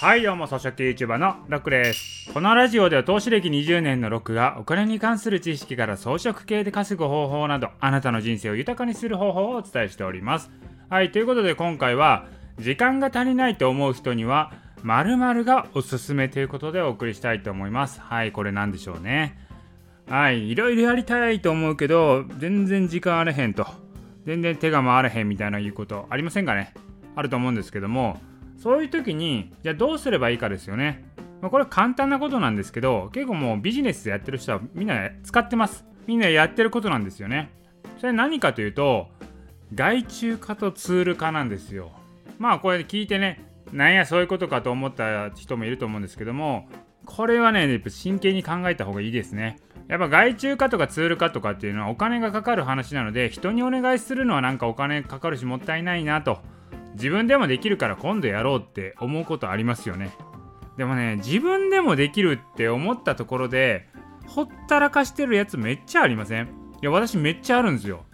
はいどうも草食 YouTuber のロックです。このラジオでは投資歴20年のロックがお金に関する知識から装飾系で稼ぐ方法などあなたの人生を豊かにする方法をお伝えしております。はいということで今回は時間が足りないと思う人には〇〇がおすすめということでお送りしたいと思います。はいこれ何でしょうね。はいいろいろやりたいと思うけど全然時間あれへんと。全然手が回らへんみたいな言うことありませんかね。あると思うんですけどもそういう時にじゃあどうすればいいかですよね、ま、これ簡単なことなんですけど結構もうビジネスやってる人はみんな使ってます。みんなやってることなんですよね。それ何かというと外注化とツール化なんですよ。まあこれ聞いてねなんやそういうことかと思った人もいると思うんですけどもこれはねやっぱ真剣に考えた方がいいですね。やっぱ外注化とかツール化とかっていうのはお金がかかる話なので人にお願いするのはなんかお金かかるしもったいないなと自分でもできるから今度やろうって思うことありますよね。でもね自分でもできるって思ったところでほったらかしてるやつめっちゃありません？いや私めっちゃあるんですよ。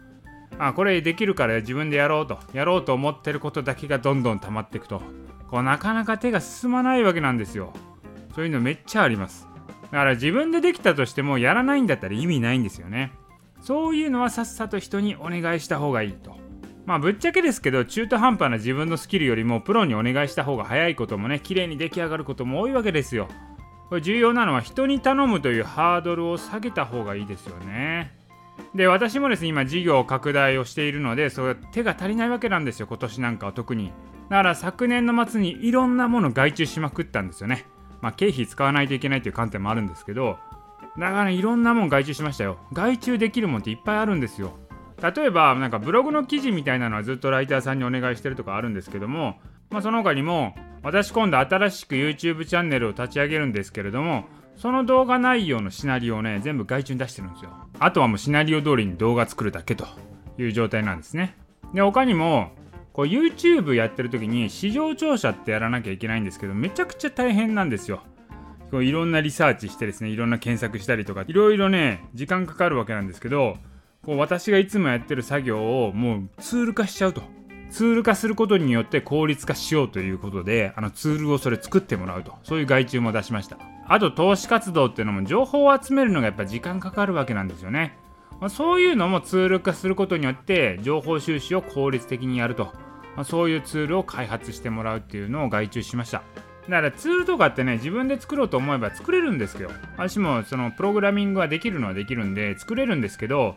あこれできるから自分でやろうと。やろうと思ってることだけがどんどん溜まっていくと。こうなかなか手が進まないわけなんですよ。そういうのめっちゃあります。だから自分でできたとしてもやらないんだったら意味ないんですよね。そういうのはさっさと人にお願いした方がいいと。まあぶっちゃけですけど中途半端な自分のスキルよりもプロにお願いした方が早いこともね綺麗に出来上がることも多いわけですよ。これ重要なのは人に頼むというハードルを下げた方がいいですよね。で私もですね今事業拡大をしているのでそう手が足りないわけなんですよ今年なんかは特に。だから昨年の末にいろんなもの外注しまくったんですよね。まあ経費使わないといけないという観点もあるんですけどだから、いろんなもん外注しましたよ。外注できるもんっていっぱいあるんですよ。例えばなんかブログの記事みたいなのはずっとライターさんにお願いしてるとかあるんですけども、まあ、その他にも私今度新しく YouTube チャンネルを立ち上げるんですけれどもその動画内容のシナリオをね全部外注に出してるんですよ。あとはもうシナリオ通りに動画作るだけという状態なんですね。で他にもこう YouTube やってる時に市場調査ってやらなきゃいけないんですけどめちゃくちゃ大変なんですよ。こういろんなリサーチしてですねいろんな検索したりとかいろいろね時間かかるわけなんですけどこう私がいつもやってる作業をもうツール化しちゃうと。ツール化することによって効率化しようということであのツールをそれ作ってもらうと。そういう外注も出しました。あと投資活動っていうのも情報を集めるのがやっぱ時間かかるわけなんですよね、まあ、そういうのもツール化することによって情報収集を効率的にやると、まあ、そういうツールを開発してもらうっていうのを外注しました。だからツールとかってね自分で作ろうと思えば作れるんですけど私もそのプログラミングはできるのはできるんで作れるんですけど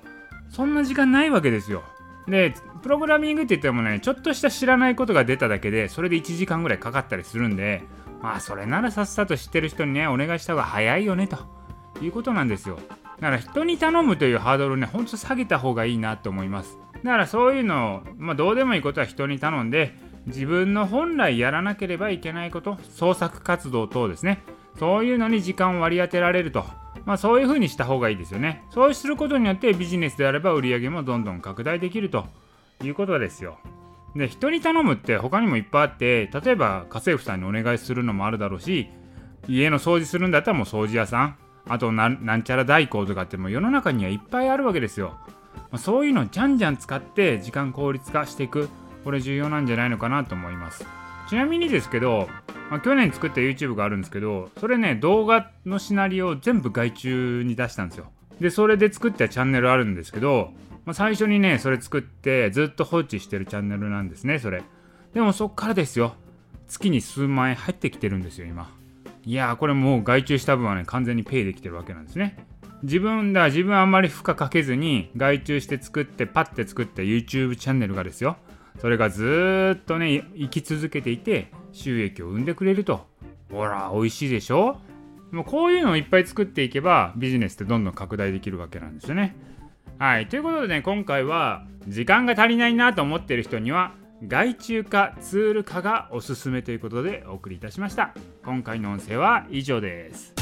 そんな時間ないわけですよ。で、プログラミングって言ってもね、ちょっとした知らないことが出ただけで、それで1時間ぐらいかかったりするんで、まあ、それならさっさと知ってる人にね、お願いした方が早いよね、ということなんですよ。だから人に頼むというハードルね、ほんと下げた方がいいなと思います。だからそういうのを、まあ、どうでもいいことは人に頼んで、自分の本来やらなければいけないこと、創作活動等ですね。そういうのに時間を割り当てられるとまあ、そういう風にした方がいいですよね。そうすることによってビジネスであれば売り上げもどんどん拡大できるということですよ。で、人に頼むって他にもいっぱいあって、例えば家政婦さんにお願いするのもあるだろうし、家の掃除するんだったらもう掃除屋さん、あとなんちゃら代行とかっても世の中にはいっぱいあるわけですよ。ま、そういうのをじゃんじゃん使って時間効率化していく、これ重要なんじゃないのかなと思います。ちなみにですけど、まあ、去年作った YouTube があるんですけど、それね、動画のシナリオを全部外注に出したんですよ。で、それで作ったチャンネルあるんですけど、まあ、最初にね、それ作ってずっと放置してるチャンネルなんですね、それ。でもそっからですよ。月に数万円入ってきてるんですよ、今。いやー、これもう外注した分はね、完全にペイできてるわけなんですね。自分だ、自分あんまり負荷かけずに外注して作って、パッて作った YouTube チャンネルがですよ。それがずっとね、生き続けていて、収益を生んでくれると。ほら、美味しいでしょ？もうこういうのをいっぱい作っていけばビジネスってどんどん拡大できるわけなんですよね。はい。ということでね、今回は時間が足りないなと思ってる人には外注化ツール化がおすすめということでお送りいたしました。今回の音声は以上です。